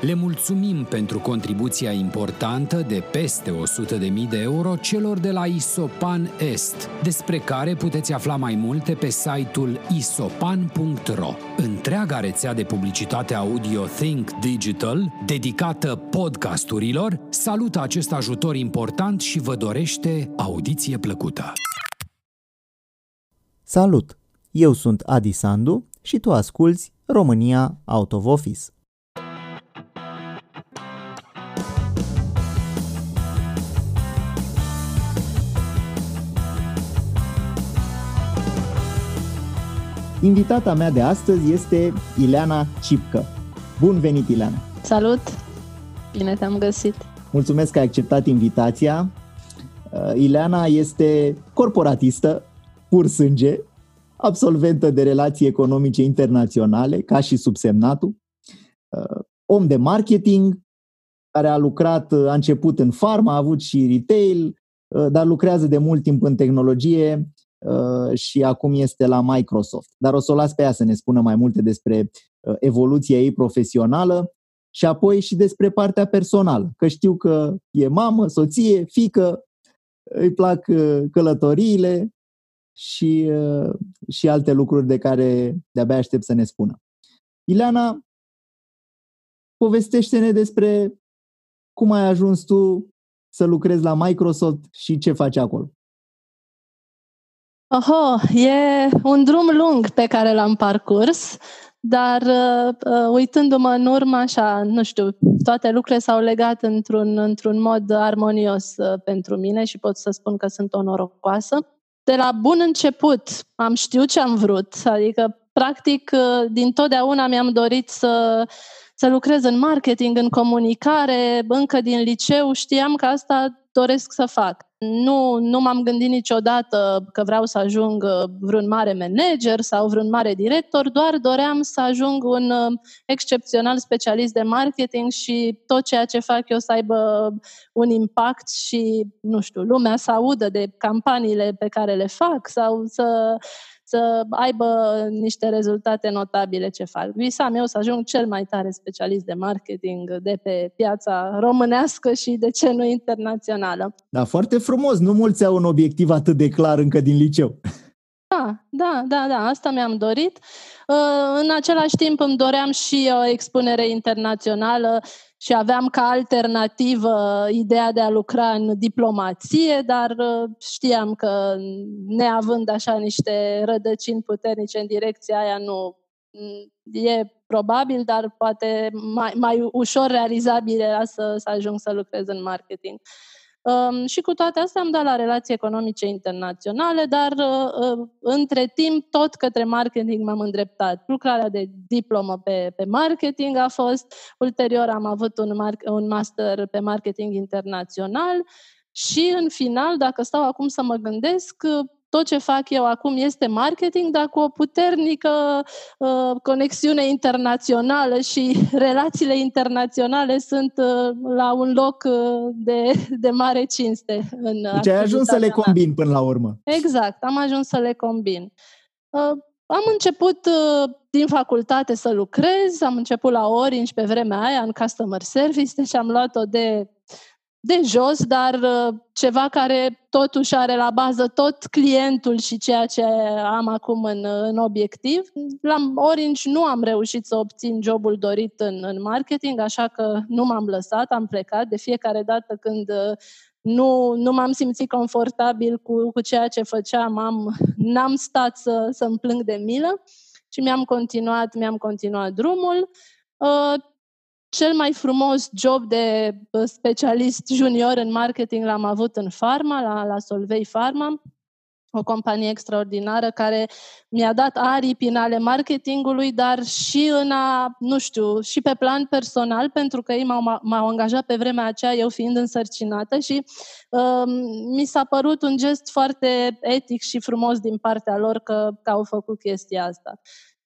Le mulțumim pentru contribuția importantă de peste 100.000 de euro celor de la Isopan Est, despre care puteți afla mai multe pe site-ul isopan.ro. Întreaga rețea de publicitate audio Think Digital, dedicată podcasturilor, salută acest ajutor important și vă dorește audiție plăcută. Salut! Eu sunt Adi Sandu și tu asculți România Out of Office. Invitata mea de astăzi este Ileana Cipcă. Bun venit, Ileana! Salut! Bine te-am găsit! Mulțumesc că ai acceptat invitația. Uh, Ileana este corporatistă, pur sânge, absolventă de relații economice internaționale, ca și subsemnatul, uh, om de marketing, care a lucrat, a început în farma, a avut și retail, uh, dar lucrează de mult timp în tehnologie Uh, și acum este la Microsoft. Dar o să o las pe ea să ne spună mai multe despre uh, evoluția ei profesională și apoi și despre partea personală, că știu că e mamă, soție, fică, îi plac uh, călătoriile și, și alte lucruri de care de-abia aștept să ne spună. Ileana, povestește-ne despre cum ai ajuns tu să lucrezi la Microsoft și ce faci acolo. Oho, e un drum lung pe care l-am parcurs, dar uh, uh, uitându-mă în urmă, așa, nu știu, toate lucrurile s-au legat într-un, într-un mod armonios uh, pentru mine și pot să spun că sunt o norocoasă. De la bun început am știut ce am vrut, adică practic uh, din totdeauna mi-am dorit să, să lucrez în marketing, în comunicare, încă din liceu știam că asta doresc să fac. Nu, nu m-am gândit niciodată că vreau să ajung uh, vreun mare manager sau vreun mare director, doar doream să ajung un uh, excepțional specialist de marketing și tot ceea ce fac eu să aibă un impact și, nu știu, lumea să audă de campaniile pe care le fac sau să să aibă niște rezultate notabile ce fac. Visam eu să ajung cel mai tare specialist de marketing de pe piața românească și de ce nu internațională. Da, foarte frumos. Nu mulți au un obiectiv atât de clar încă din liceu. Da, da, da, da, asta mi-am dorit. Uh, în același timp îmi doream și o expunere internațională și aveam ca alternativă ideea de a lucra în diplomație, dar uh, știam că neavând așa niște rădăcini puternice în direcția aia nu mm, e probabil, dar poate mai, mai ușor realizabil era să, să ajung să lucrez în marketing. Uh, Um, și cu toate astea am dat la relații economice internaționale, dar uh, uh, între timp tot către marketing m-am îndreptat. Lucrarea de diplomă pe, pe marketing a fost, ulterior am avut un, mar- un master pe marketing internațional și în final, dacă stau acum să mă gândesc, tot ce fac eu acum este marketing, dar cu o puternică uh, conexiune internațională și relațiile internaționale sunt uh, la un loc uh, de, de mare cinste. În deci ai ajuns să le combin până la urmă. Exact, am ajuns să le combin. Uh, am început uh, din facultate să lucrez, am început la Orange pe vremea aia în customer service, deci am luat-o de de jos, dar uh, ceva care totuși are la bază tot clientul și ceea ce am acum în, în obiectiv. La Orange nu am reușit să obțin jobul dorit în, în marketing, așa că nu m-am lăsat, am plecat. De fiecare dată când uh, nu, nu m-am simțit confortabil cu, cu ceea ce făceam, am, n-am stat să, să-mi plâng de milă și mi-am continuat, mi-am continuat drumul. Uh, cel mai frumos job de specialist junior în marketing l-am avut în Pharma, la, la Solvay Pharma, o companie extraordinară care mi-a dat aripi în ale marketingului, dar și în a, nu știu, și pe plan personal, pentru că ei m-au, m-au angajat pe vremea aceea, eu fiind însărcinată și uh, mi s-a părut un gest foarte etic și frumos din partea lor că, că au făcut chestia asta.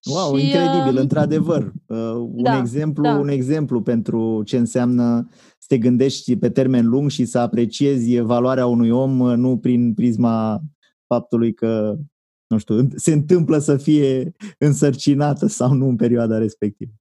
Wow, și, incredibil, uh, într-adevăr. Uh, un, da, exemplu, da. un exemplu pentru ce înseamnă să te gândești pe termen lung și să apreciezi valoarea unui om uh, nu prin prisma faptului că, nu știu, se întâmplă să fie însărcinată sau nu în perioada respectivă.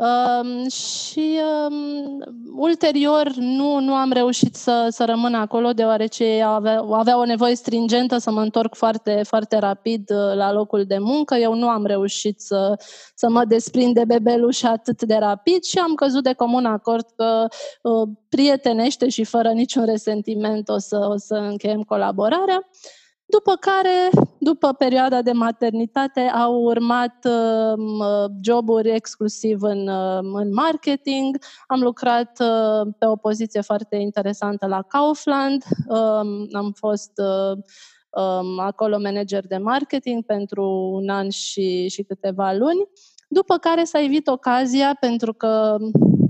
Um, și um, ulterior nu, nu am reușit să, să rămân acolo, deoarece avea, avea o nevoie stringentă să mă întorc foarte, foarte rapid uh, la locul de muncă. Eu nu am reușit să, să mă desprind de bebeluș atât de rapid și am căzut de comun acord că uh, prietenește și fără niciun resentiment o să, o să încheiem colaborarea. După care, după perioada de maternitate, au urmat uh, joburi exclusiv în, uh, în marketing. Am lucrat uh, pe o poziție foarte interesantă la Kaufland. Uh, am fost uh, um, acolo manager de marketing pentru un an și, și câteva luni. După care s-a evit ocazia, pentru că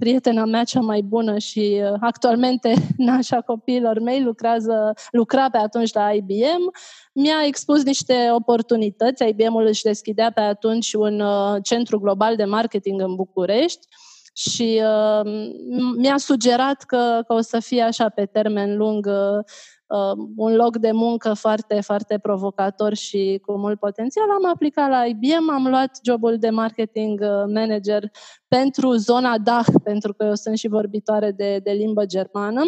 prietena mea cea mai bună și uh, actualmente nașa copiilor mei lucrează, lucra pe atunci la IBM, mi-a expus niște oportunități. IBM-ul își deschidea pe atunci un uh, centru global de marketing în București și uh, mi-a sugerat că, că o să fie așa pe termen lung uh, uh, un loc de muncă foarte, foarte provocator și cu mult potențial. Am aplicat la IBM, am luat jobul de marketing uh, manager pentru zona DAH, pentru că eu sunt și vorbitoare de, de limbă germană.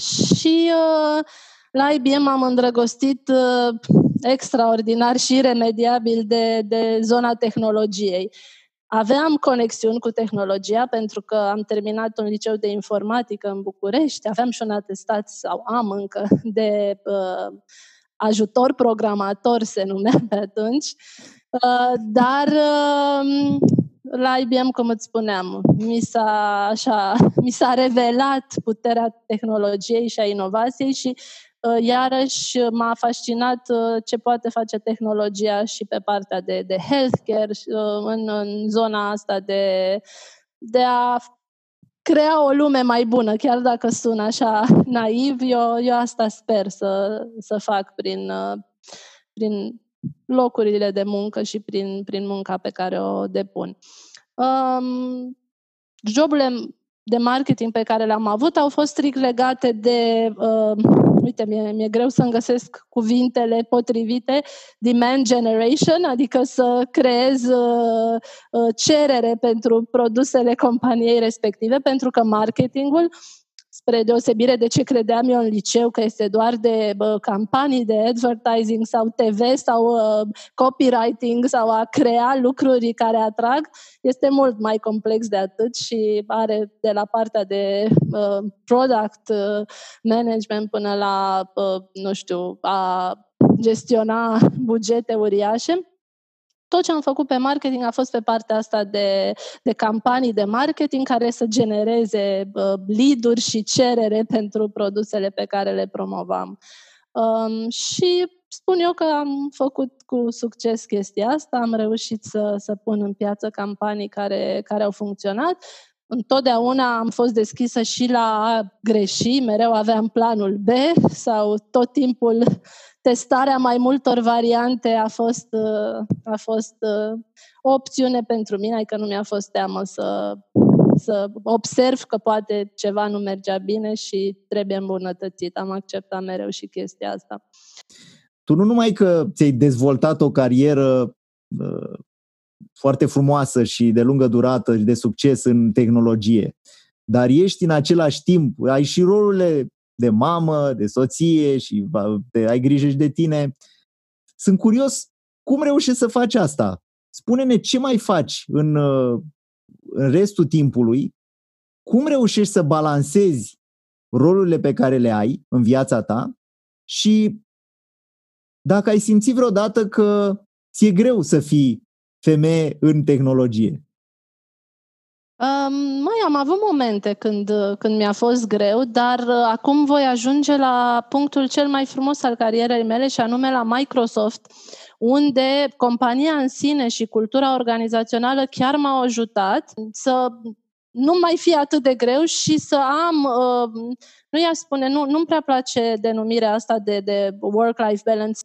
Și uh, la IBM am îndrăgostit uh, extraordinar și remediabil de, de zona tehnologiei. Aveam conexiuni cu tehnologia pentru că am terminat un liceu de informatică în București, aveam și un atestat, sau am încă, de uh, ajutor programator, se numea pe atunci, uh, dar uh, la IBM, cum îți spuneam, mi s-a, așa, mi s-a revelat puterea tehnologiei și a inovației și Uh, iarăși m-a fascinat uh, ce poate face tehnologia și pe partea de, de healthcare, uh, în, în zona asta de, de a crea o lume mai bună, chiar dacă sună așa naiv, eu, eu asta sper să, să fac prin, prin locurile de muncă și prin, prin munca pe care o depun. Um, joburile de marketing pe care le-am avut au fost strict legate de uh, uite, mi-e, mi-e greu să-mi găsesc cuvintele potrivite, demand generation, adică să creez uh, uh, cerere pentru produsele companiei respective, pentru că marketingul spre deosebire de ce credeam eu în liceu, că este doar de bă, campanii de advertising sau TV sau uh, copywriting sau a crea lucruri care atrag, este mult mai complex de atât și are de la partea de uh, product uh, management până la, uh, nu știu, a gestiona bugete uriașe tot ce am făcut pe marketing a fost pe partea asta de, de campanii de marketing care să genereze uh, lead-uri și cerere pentru produsele pe care le promovam. Um, și spun eu că am făcut cu succes chestia asta, am reușit să, să pun în piață campanii care, care au funcționat. Întotdeauna am fost deschisă și la a greși, mereu aveam planul B sau tot timpul testarea mai multor variante a fost, uh, a fost uh, o opțiune pentru mine, adică nu mi-a fost teamă să, să observ că poate ceva nu mergea bine și trebuie îmbunătățit. Am acceptat mereu și chestia asta. Tu nu numai că ți-ai dezvoltat o carieră uh, foarte frumoasă și de lungă durată și de succes în tehnologie, dar ești în același timp, ai și rolurile de mamă, de soție și de, ai grijă și de tine. Sunt curios cum reușești să faci asta. Spune-ne ce mai faci în, în restul timpului, cum reușești să balancezi rolurile pe care le ai în viața ta și dacă ai simțit vreodată că ți-e greu să fii femeie în tehnologie. Um, mai am avut momente când, când mi-a fost greu, dar uh, acum voi ajunge la punctul cel mai frumos al carierei mele și anume la Microsoft, unde compania în sine și cultura organizațională chiar m-au ajutat să nu mai fie atât de greu și să am, uh, nu i-aș spune, nu, nu-mi prea place denumirea asta de, de work-life balance,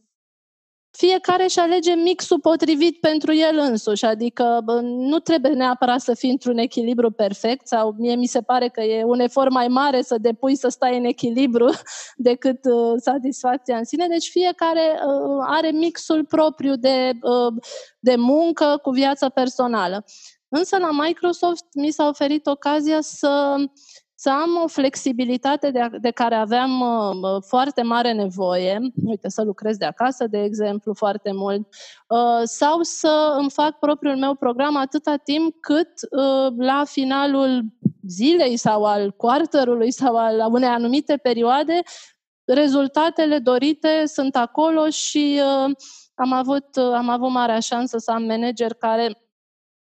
fiecare își alege mixul potrivit pentru el însuși, adică nu trebuie neapărat să fii într-un echilibru perfect sau mie mi se pare că e un efort mai mare să depui să stai în echilibru decât uh, satisfacția în sine, deci fiecare uh, are mixul propriu de, uh, de muncă cu viața personală. Însă la Microsoft mi s-a oferit ocazia să să am o flexibilitate de, de care aveam uh, foarte mare nevoie, uite, să lucrez de acasă, de exemplu, foarte mult, uh, sau să îmi fac propriul meu program atâta timp cât uh, la finalul zilei sau al quarterului sau al unei anumite perioade, rezultatele dorite sunt acolo și uh, am avut, uh, am avut marea șansă să am manager care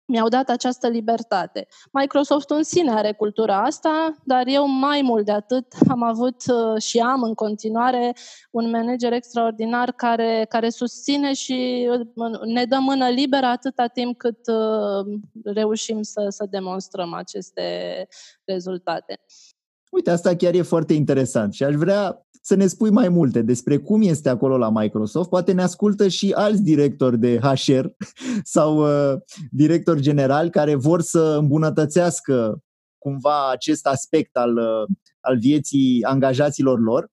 mi-au dat această libertate. Microsoft în sine are cultura asta, dar eu mai mult de atât am avut uh, și am în continuare un manager extraordinar care, care susține și uh, ne dă mână liberă atâta timp cât uh, reușim să, să demonstrăm aceste rezultate. Uite, asta chiar e foarte interesant și aș vrea să ne spui mai multe despre cum este acolo la Microsoft. Poate ne ascultă și alți directori de HR sau uh, directori generali care vor să îmbunătățească cumva acest aspect al, uh, al vieții angajaților lor.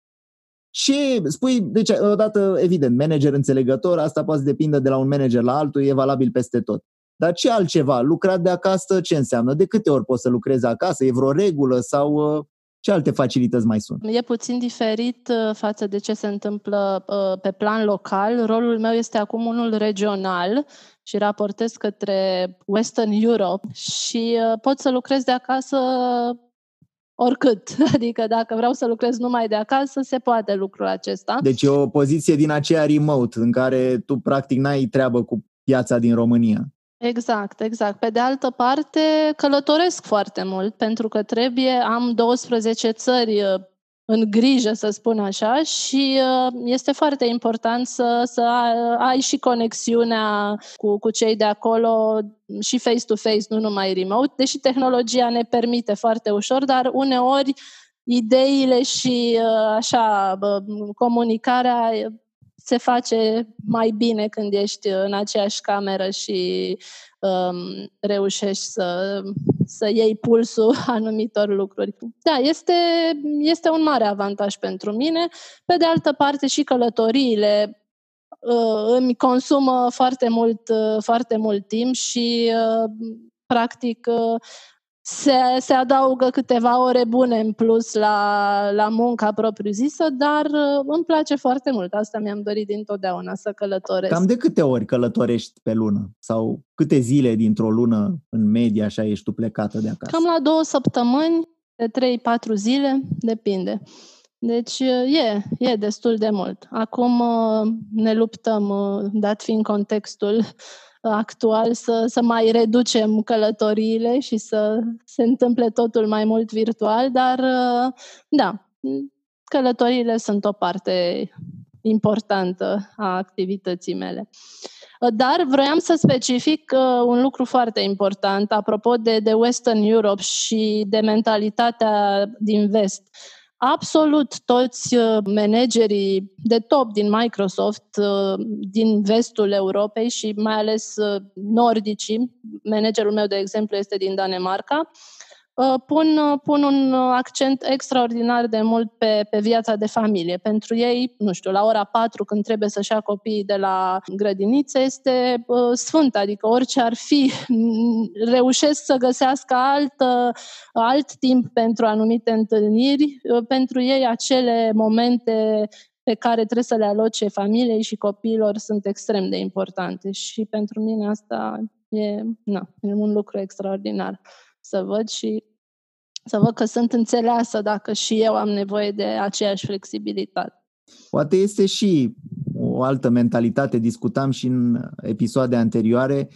Și spui, deci odată, evident, manager înțelegător, asta poate să depindă de la un manager la altul, e valabil peste tot. Dar ce altceva? Lucrat de acasă, ce înseamnă? De câte ori poți să lucrezi acasă? E vreo regulă sau uh, ce alte facilități mai sunt? E puțin diferit uh, față de ce se întâmplă uh, pe plan local. Rolul meu este acum unul regional și raportez către Western Europe și uh, pot să lucrez de acasă oricât. Adică dacă vreau să lucrez numai de acasă, se poate lucrul acesta. Deci e o poziție din aceea remote, în care tu practic n-ai treabă cu piața din România. Exact, exact. Pe de altă parte, călătoresc foarte mult pentru că trebuie, am 12 țări uh, în grijă, să spun așa, și uh, este foarte important să, să ai și conexiunea cu, cu cei de acolo și face-to-face, nu numai remote, deși tehnologia ne permite foarte ușor, dar uneori ideile și uh, așa comunicarea se face mai bine când ești în aceeași cameră și um, reușești să, să iei pulsul anumitor lucruri. Da, este, este un mare avantaj pentru mine. Pe de altă parte, și călătoriile uh, îmi consumă foarte mult, uh, foarte mult timp și uh, practic uh, se, se adaugă câteva ore bune în plus la, la munca propriu-zisă, dar uh, îmi place foarte mult. Asta mi-am dorit dintotdeauna, să călătoresc. Cam de câte ori călătorești pe lună? Sau câte zile dintr-o lună, în medie, așa, ești tu plecată de acasă? Cam la două săptămâni, de 3-4 zile, depinde. Deci uh, e, e destul de mult. Acum uh, ne luptăm, dat fiind contextul actual să, să mai reducem călătoriile și să se întâmple totul mai mult virtual, dar uh, da, călătoriile sunt o parte importantă a activității mele. Dar vroiam să specific uh, un lucru foarte important apropo de, de Western Europe și de mentalitatea din vest. Uh, absolut toți uh, managerii de top din Microsoft, uh, din vestul Europei și mai ales uh, nordicii, managerul meu, de exemplu, este din Danemarca, Uh, pun, uh, pun un accent extraordinar de mult pe, pe viața de familie. Pentru ei, nu știu, la ora 4 când trebuie să-și ia copiii de la grădiniță este uh, sfânt, adică orice ar fi, reușesc să găsească alt, uh, alt timp pentru anumite întâlniri. Uh, pentru ei acele momente pe care trebuie să le aloce familiei și copiilor sunt extrem de importante și pentru mine asta e, na, e un lucru extraordinar să văd și să văd că sunt înțeleasă dacă și eu am nevoie de aceeași flexibilitate. Poate este și o altă mentalitate, discutam și în episoade anterioare.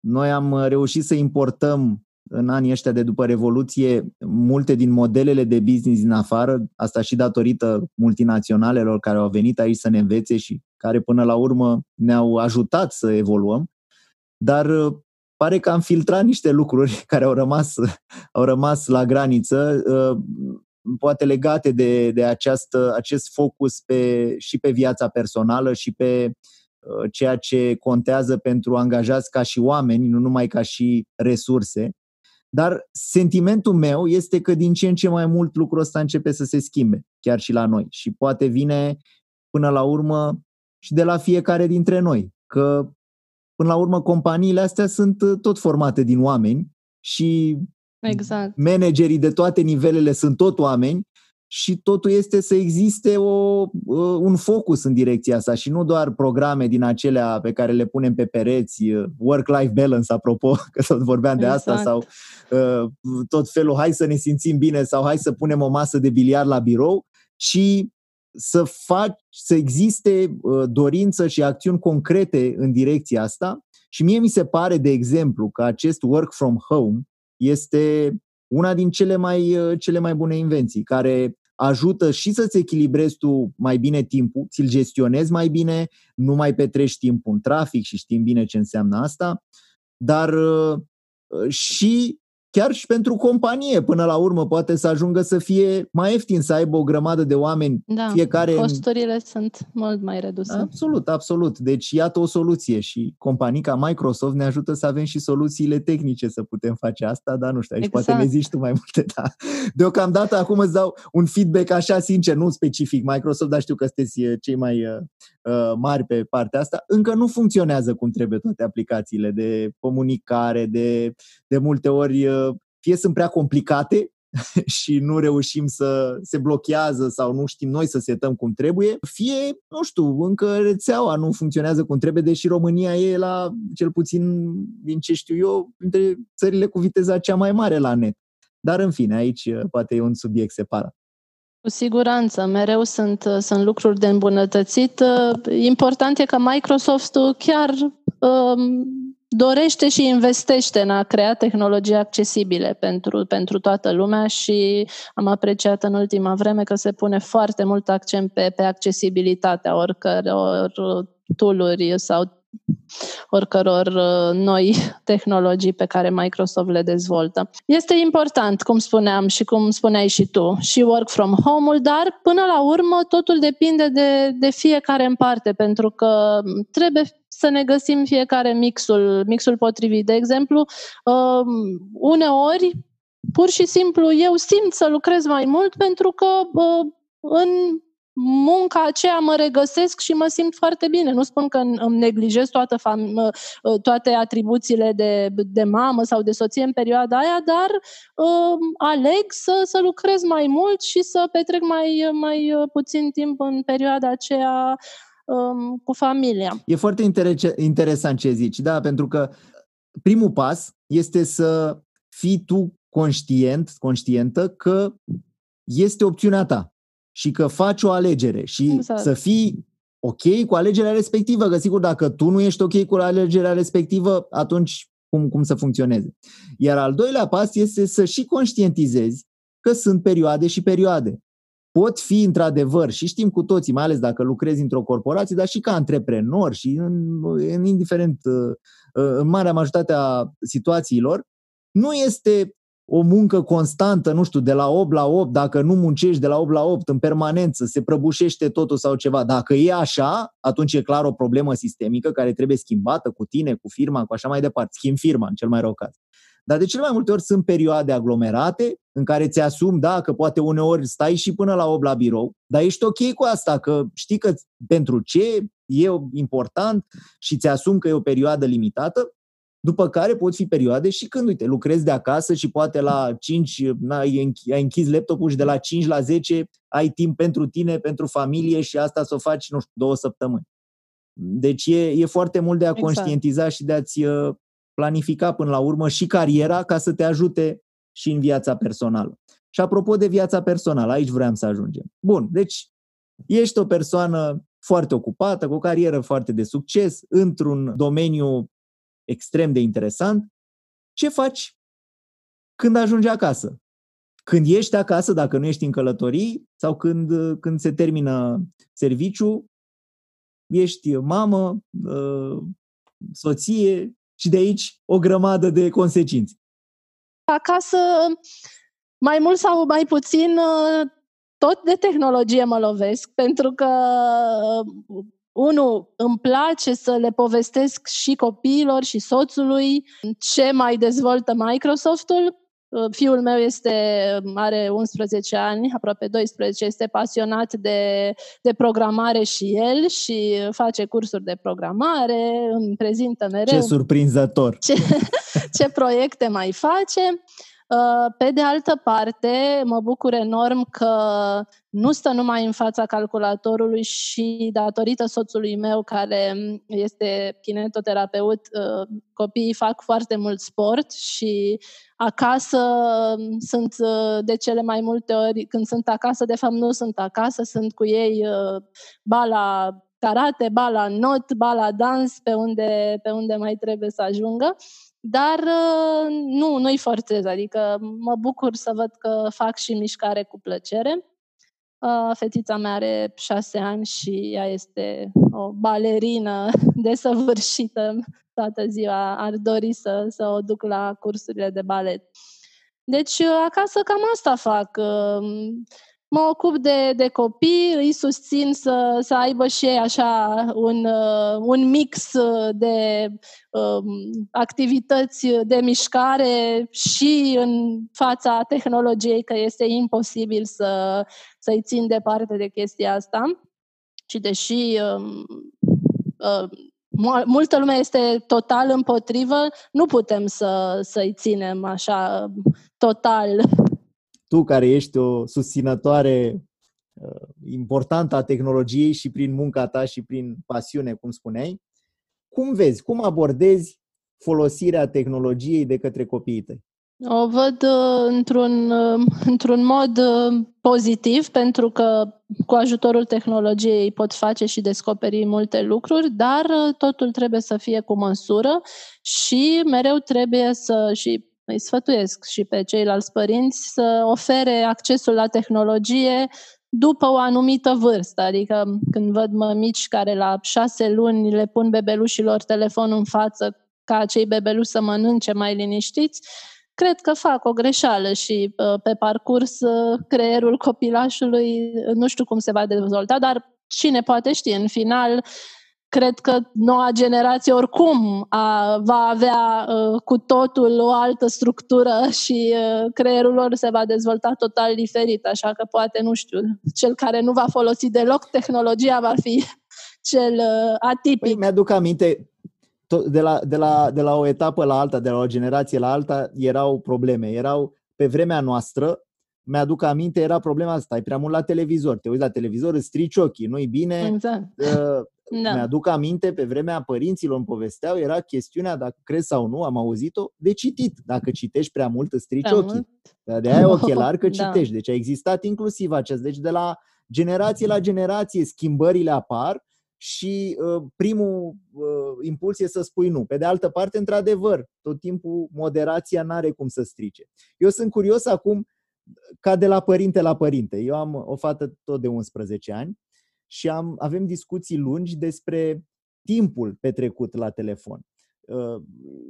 Noi am reușit să importăm în anii ăștia de după Revoluție multe din modelele de business din afară, asta și datorită multinaționalelor care au venit aici să ne învețe și care până la urmă ne-au ajutat să evoluăm. Dar pare că am filtrat niște lucruri care au rămas, au rămas la graniță, uh, poate legate de, de această, acest focus pe, și pe viața personală și pe uh, ceea ce contează pentru angajați ca și oameni, nu numai ca și resurse. Dar sentimentul meu este că din ce în ce mai mult lucrul ăsta începe să se schimbe, chiar și la noi. Și poate vine până la urmă și de la fiecare dintre noi. Că până la urmă companiile astea sunt uh, tot formate din oameni și exact. managerii de toate nivelele sunt tot oameni și totul este să existe o, uh, un focus în direcția asta și nu doar programe din acelea pe care le punem pe pereți, uh, work-life balance, apropo, că tot vorbeam de asta, exact. sau uh, tot felul, hai să ne simțim bine sau hai să punem o masă de biliard la birou, și să faci, să existe uh, dorință și acțiuni concrete în direcția asta. Și mie mi se pare, de exemplu, că acest work from home este una din cele mai, uh, cele mai bune invenții, care ajută și să-ți echilibrezi tu mai bine timpul, ți-l gestionezi mai bine, nu mai petrești timpul în trafic și știm bine ce înseamnă asta, dar uh, și chiar și pentru companie, până la urmă, poate să ajungă să fie mai ieftin, să aibă o grămadă de oameni da, fiecare. costurile în... sunt mult mai reduse. Absolut, absolut. Deci iată o soluție și companii ca Microsoft ne ajută să avem și soluțiile tehnice să putem face asta, dar nu știu, aici exact. poate ne zici tu mai multe. Da. Deocamdată acum îți dau un feedback așa sincer, nu specific Microsoft, dar știu că sunteți uh, cei mai uh, uh, mari pe partea asta. Încă nu funcționează cum trebuie toate aplicațiile de comunicare, de, de multe ori uh, fie sunt prea complicate și nu reușim să se blochează sau nu știm noi să setăm cum trebuie, fie, nu știu, încă rețeaua nu funcționează cum trebuie, deși România e la, cel puțin din ce știu eu, între țările cu viteza cea mai mare la net. Dar în fine, aici poate e un subiect separat. Cu siguranță, mereu sunt, sunt lucruri de îmbunătățit. Important e că Microsoft chiar um, dorește și investește în a crea tehnologii accesibile pentru, pentru toată lumea și am apreciat în ultima vreme că se pune foarte mult accent pe, pe accesibilitatea oricăror tooluri sau oricăror uh, noi tehnologii pe care Microsoft le dezvoltă. Este important, cum spuneam și cum spuneai și tu, și work from home-ul, dar până la urmă totul depinde de, de fiecare în parte, pentru că trebuie să ne găsim fiecare mixul, mixul potrivit. De exemplu, uh, uneori, pur și simplu, eu simt să lucrez mai mult pentru că uh, în munca aceea mă regăsesc și mă simt foarte bine. Nu spun că îmi neglijez toată fam- uh, toate atribuțiile de, de mamă sau de soție în perioada aia, dar uh, aleg să, să lucrez mai mult și să petrec mai, mai puțin timp în perioada aceea um, cu familia. E foarte inter- interesant ce zici, da, pentru că primul pas este să fii tu conștient, conștientă că este opțiunea ta și că faci o alegere și exact. să fii ok cu alegerea respectivă, că sigur dacă tu nu ești ok cu alegerea respectivă, atunci cum, cum să funcționeze. Iar al doilea pas este să și conștientizezi că sunt perioade și perioade pot fi într-adevăr, și știm cu toții, mai ales dacă lucrezi într-o corporație, dar și ca antreprenor și în, în indiferent, uh, uh, în marea majoritate a situațiilor, nu este o muncă constantă, nu știu, de la 8 la 8, dacă nu muncești de la 8 la 8 în permanență, se prăbușește totul sau ceva. Dacă e așa, atunci e clar o problemă sistemică care trebuie schimbată cu tine, cu firma, cu așa mai departe. Schimb firma, în cel mai rău caz. Dar de cele mai multe ori sunt perioade aglomerate în care ți asumi, da, că poate uneori stai și până la 8 la birou, dar ești ok cu asta, că știi că pentru ce e important și ți asumi că e o perioadă limitată, după care pot fi perioade și când, uite, lucrezi de acasă și poate la 5, ai închis laptopul și de la 5 la 10 ai timp pentru tine, pentru familie și asta să o faci, nu știu, două săptămâni. Deci e, e foarte mult de a exact. conștientiza și de a-ți uh, planifica până la urmă și cariera ca să te ajute și în viața personală. Și apropo de viața personală, aici vreau să ajungem. Bun, deci ești o persoană foarte ocupată, cu o carieră foarte de succes, într-un domeniu extrem de interesant. Ce faci când ajungi acasă? Când ești acasă, dacă nu ești în călătorii, sau când, când se termină serviciu, ești mamă, ă, soție, și de aici o grămadă de consecințe. Acasă, mai mult sau mai puțin, tot de tehnologie mă lovesc, pentru că unu, îmi place să le povestesc și copiilor și soțului ce mai dezvoltă Microsoftul. Uh, fiul meu este, are 11 ani, aproape 12, este pasionat de, de programare și el și face cursuri de programare, îmi prezintă mereu. Ce surprinzător! Ce, ce proiecte mai face. Uh, pe de altă parte, mă bucur enorm că nu stă numai în fața calculatorului și datorită soțului meu care este kinetoterapeut, uh, copiii fac foarte mult sport și acasă sunt uh, de cele mai multe ori, când sunt acasă, de fapt nu sunt acasă, sunt cu ei ba la karate, ba la not, ba la dans, pe unde, pe unde mai trebuie să ajungă. Dar uh, nu, nu-i forțez, adică mă bucur să văd că fac și mișcare cu plăcere. Uh, fetița mea are șase ani și ea este o balerină desăvârșită. Toată ziua ar dori să, să o duc la cursurile de balet. Deci, uh, acasă cam asta fac mă ocup de, de copii, îi susțin să, să aibă și ei așa un, uh, un mix de um, activități de mișcare și în fața tehnologiei, că este imposibil să, să-i țin departe de chestia asta. Și deși um, uh, multă lume este total împotrivă, nu putem să, să-i ținem așa total tu care ești o susținătoare uh, importantă a tehnologiei și prin munca ta și prin pasiune, cum spuneai, cum vezi, cum abordezi folosirea tehnologiei de către copiii tăi? O văd uh, într-un, uh, într-un mod uh, pozitiv, pentru că cu ajutorul tehnologiei pot face și descoperi multe lucruri, dar uh, totul trebuie să fie cu măsură și mereu trebuie să, și îi sfătuiesc și pe ceilalți părinți să ofere accesul la tehnologie după o anumită vârstă. Adică când văd mămici care la șase luni le pun bebelușilor telefonul în față ca acei bebeluși să mănânce mai liniștiți, cred că fac o greșeală și pe parcurs creierul copilașului nu știu cum se va dezvolta, dar cine poate ști, în final cred că noua generație oricum a, va avea uh, cu totul o altă structură și uh, creierul lor se va dezvolta total diferit, așa că poate, nu știu, cel care nu va folosi deloc tehnologia va fi cel uh, atipic. Păi, mi-aduc aminte, de la, de, la, de la o etapă la alta, de la o generație la alta, erau probleme. Erau, pe vremea noastră, mi-aduc aminte, era problema asta, ai prea mult la televizor, te uiți la televizor, îți strici ochii, nu-i bine, exact. uh, da. Mi-aduc aminte, pe vremea părinților îmi povesteau, era chestiunea, dacă crezi sau nu, am auzit-o, de citit. Dacă citești prea mult, îți strici prea ochii. Mult? De aia oh, ochelar că da. citești. Deci a existat inclusiv acest. Deci de la generație la generație schimbările apar și uh, primul uh, impuls e să spui nu. Pe de altă parte, într-adevăr, tot timpul moderația n-are cum să strice. Eu sunt curios acum, ca de la părinte la părinte. Eu am o fată tot de 11 ani și am, avem discuții lungi despre timpul petrecut la telefon. Uh,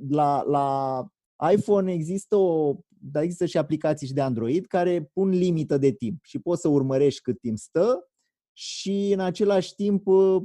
la, la iPhone există o, dar există și aplicații și de Android care pun limită de timp și poți să urmărești cât timp stă și în același timp uh,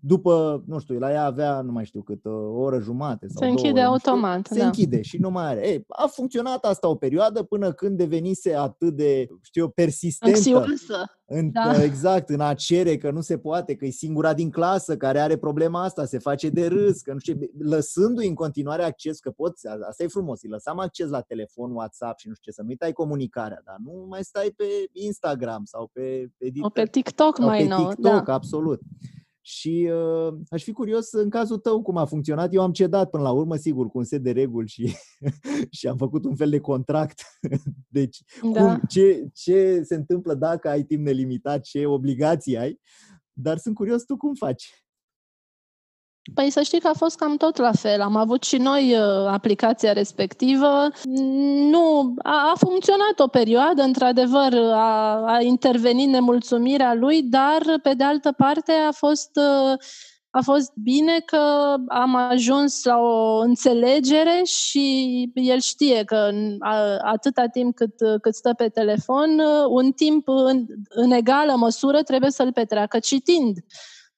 după, nu știu, la ea avea, nu mai știu cât, o oră jumate sau Se închide două, automat. Știu, se da. închide și nu mai are. Ei, a funcționat asta o perioadă până când devenise atât de, știu eu, persistentă. Anxioasă. În, da. Exact, în a cere că nu se poate, că e singura din clasă care are problema asta, se face de râs, că nu știu, lăsându-i în continuare acces, că poți, asta e frumos, îi lăsam acces la telefon, WhatsApp și nu știu ce, să nu-i tai comunicarea, dar nu mai stai pe Instagram sau pe... Edit- o pe TikTok sau mai pe nou. TikTok, da. absolut. Și uh, aș fi curios în cazul tău cum a funcționat. Eu am cedat până la urmă, sigur, cu un set de reguli și, și am făcut un fel de contract. Deci, da. cum, ce, ce se întâmplă dacă ai timp nelimitat, ce obligații ai. Dar sunt curios tu cum faci. Păi să știi că a fost cam tot la fel. Am avut și noi uh, aplicația respectivă. Nu, a, a funcționat o perioadă, într-adevăr, a, a intervenit nemulțumirea lui, dar pe de altă parte a fost uh, a fost bine că am ajuns la o înțelegere și el știe că atâta timp cât, cât stă pe telefon, un timp în, în egală măsură trebuie să-l petreacă citind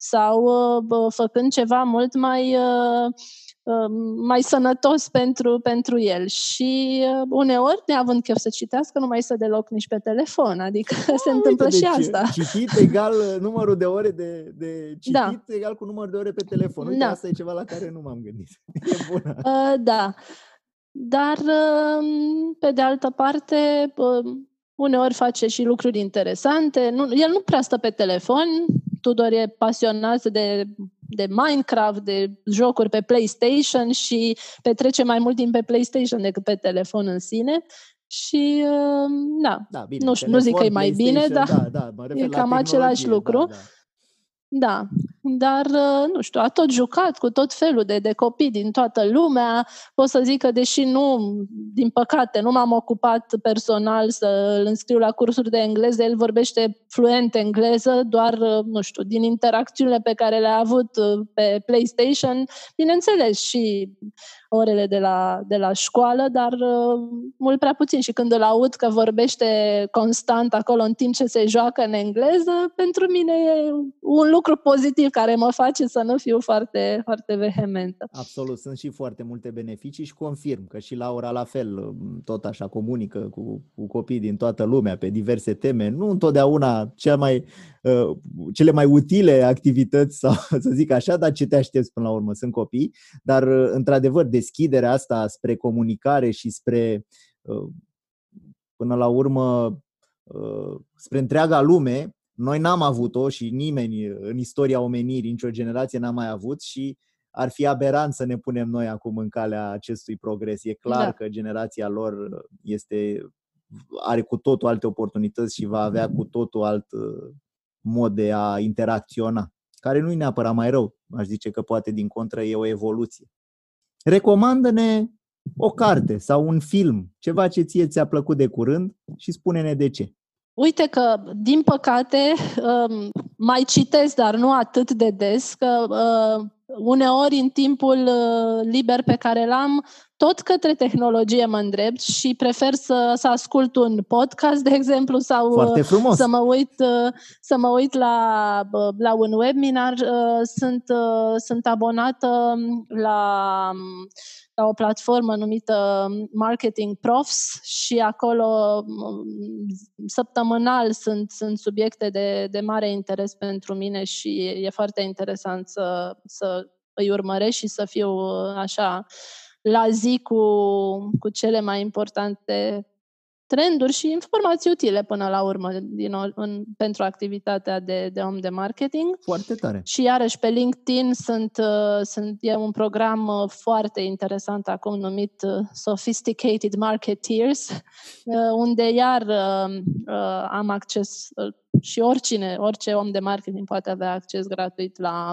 sau uh, făcând ceva mult mai uh, Um, mai sănătos pentru, pentru el. Și uh, uneori, neavând chef să citească, nu mai stă deloc nici pe telefon. Adică A, se întâmplă uite, și deci, asta. Citit egal uh, numărul de ore de, de citit da. egal cu numărul de ore pe telefon. Uite, da. asta e ceva la care nu m-am gândit. E bună. Uh, da. Dar, uh, pe de altă parte, uh, uneori face și lucruri interesante. Nu, el nu prea stă pe telefon. Tudor e pasionat de de Minecraft, de jocuri pe PlayStation și petrece mai mult timp pe PlayStation decât pe telefon în sine. Și, uh, da, da bine, nu, știu, nu zic că e mai bine, dar da, da, e cam același lucru. Da, da. Da, dar, uh, nu știu, a tot jucat cu tot felul de, de copii din toată lumea. Pot să zic că, deși nu, din păcate, nu m-am ocupat personal să îl înscriu la cursuri de engleză, el vorbește fluent engleză, doar, uh, nu știu, din interacțiunile pe care le-a avut uh, pe PlayStation, bineînțeles, și orele de la, de la școală, dar uh, mult prea puțin. Și când îl aud că vorbește constant acolo în timp ce se joacă în engleză, pentru mine e un lucru pozitiv care mă face să nu fiu foarte, foarte vehementă. Absolut, sunt și foarte multe beneficii și confirm că și Laura la fel, tot așa comunică cu, cu copii din toată lumea pe diverse teme. Nu întotdeauna cea mai, uh, cele mai utile activități, sau să zic așa, dar ce te aștepți până la urmă? Sunt copii, dar uh, într-adevăr de deschiderea asta spre comunicare și spre, uh, până la urmă, uh, spre întreaga lume, noi n-am avut-o și nimeni în istoria omenirii, nicio generație n-a mai avut și ar fi aberant să ne punem noi acum în calea acestui progres. E clar da. că generația lor este are cu totul alte oportunități și va avea cu totul alt uh, mod de a interacționa, care nu e neapărat mai rău. Aș zice că poate din contră e o evoluție. Recomandă-ne o carte sau un film, ceva ce ție ți-a plăcut de curând și spune-ne de ce. Uite că, din păcate, um, mai citesc, dar nu atât de des, că uh, uneori în timpul uh, liber pe care l-am, tot către tehnologie mă îndrept și prefer să, să ascult un podcast, de exemplu, sau Foarte frumos. să mă uit, să mă uit la, la un webinar. Sunt, sunt abonată la, la o platformă numită Marketing Profs și acolo săptămânal sunt, sunt subiecte de, de mare interes pentru mine și e foarte interesant să, să îi urmăresc și să fiu așa la zi cu, cu cele mai importante trenduri și informații utile până la urmă din, în, pentru activitatea de, de om de marketing. Foarte tare. Și iarăși pe LinkedIn sunt, uh, sunt, e un program uh, foarte interesant acum numit uh, Sophisticated Marketeers, uh, unde iar uh, uh, am acces uh, și oricine, orice om de marketing poate avea acces gratuit la,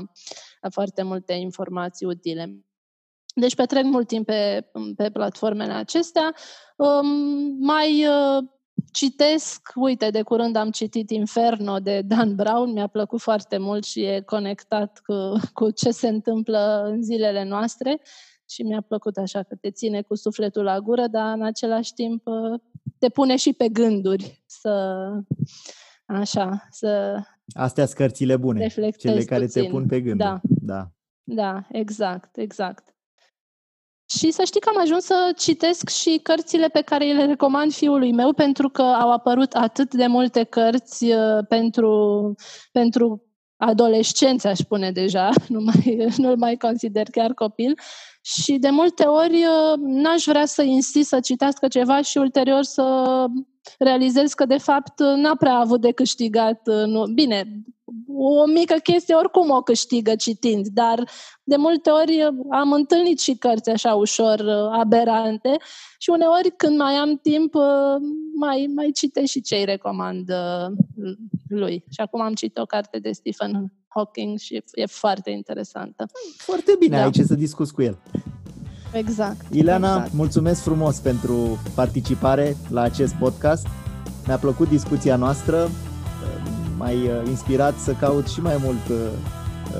la foarte multe informații utile. Deci petrec mult timp pe, pe platformele acestea. Um, mai uh, citesc, uite, de curând am citit Inferno de Dan Brown, mi-a plăcut foarte mult și e conectat cu, cu ce se întâmplă în zilele noastre și mi-a plăcut așa că te ține cu sufletul la gură, dar în același timp uh, te pune și pe gânduri să așa, să Astea sunt cărțile bune, cele care puțin. te pun pe gânduri. Da. da. Da, exact, exact. Și să știi că am ajuns să citesc și cărțile pe care le recomand fiului meu, pentru că au apărut atât de multe cărți uh, pentru, pentru adolescenți, aș spune deja, nu mai, nu-l mai consider chiar copil. Și de multe ori uh, n-aș vrea să insist să citească ceva și ulterior să realizez că de fapt n-a prea avut de câștigat. Uh, nu. Bine, o mică chestie oricum o câștigă citind, dar de multe ori am întâlnit și cărți așa ușor uh, aberante și uneori când mai am timp uh, mai, mai citesc și ce îi recomand uh, lui. Și acum am citit o carte de Stephen Hawking și e foarte interesantă. Foarte bine, da. ai ce să discuți cu el. Exact. Ileana, exact. mulțumesc frumos pentru participare la acest podcast. Mi-a plăcut discuția noastră mai uh, inspirat să caut și mai mult uh,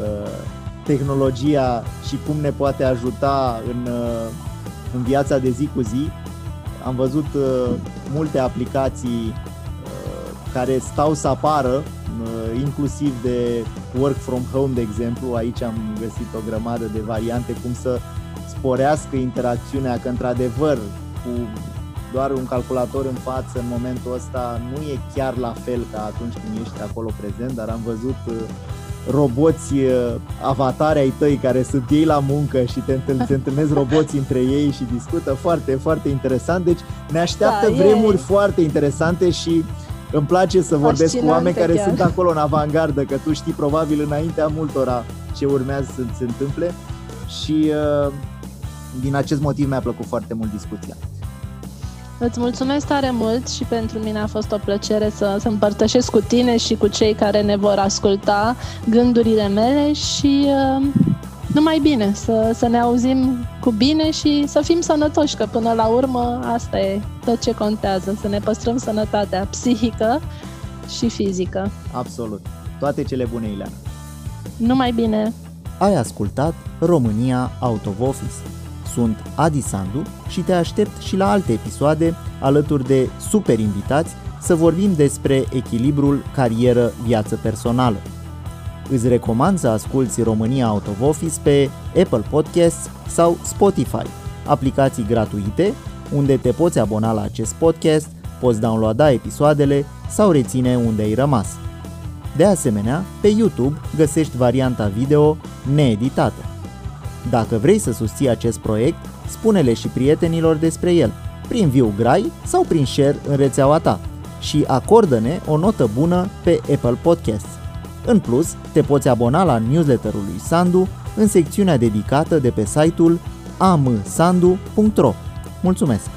uh, tehnologia și cum ne poate ajuta în, în viața de zi cu zi. Am văzut multe aplicații care stau să apară, inclusiv de work from home, de exemplu. Aici am găsit o grămadă de variante cum să sporească interacțiunea, că într-adevăr cu doar un calculator în față în momentul ăsta nu e chiar la fel ca atunci când ești acolo prezent, dar am văzut uh, roboți uh, avatare ai tăi care sunt ei la muncă și te, te întâlnesc roboți între ei și discută foarte, foarte interesant. Deci ne așteaptă da, vremuri e. foarte interesante și îmi place să vorbesc Fascinante cu oameni care chiar. sunt acolo în avangardă, că tu știi probabil înaintea multora ce urmează să se întâmple și uh, din acest motiv mi-a plăcut foarte mult discuția. Îți mulțumesc tare mult și pentru mine a fost o plăcere să, să împărtășesc cu tine și cu cei care ne vor asculta gândurile mele și uh, numai bine, să, să ne auzim cu bine și să fim sănătoși, că până la urmă asta e tot ce contează, să ne păstrăm sănătatea psihică și fizică. Absolut. Toate cele bune, Ileana. Numai bine. Ai ascultat România Out of Office sunt Adi Sandu și te aștept și la alte episoade alături de super invitați să vorbim despre echilibrul carieră-viață personală. Îți recomand să asculti România Out of Office pe Apple Podcasts sau Spotify, aplicații gratuite unde te poți abona la acest podcast, poți downloada episoadele sau reține unde ai rămas. De asemenea, pe YouTube găsești varianta video needitată. Dacă vrei să susții acest proiect, spune-le și prietenilor despre el, prin viu grai sau prin share în rețeaua ta și acordă-ne o notă bună pe Apple Podcasts. În plus, te poți abona la newsletterul lui Sandu în secțiunea dedicată de pe site-ul amsandu.ro. Mulțumesc!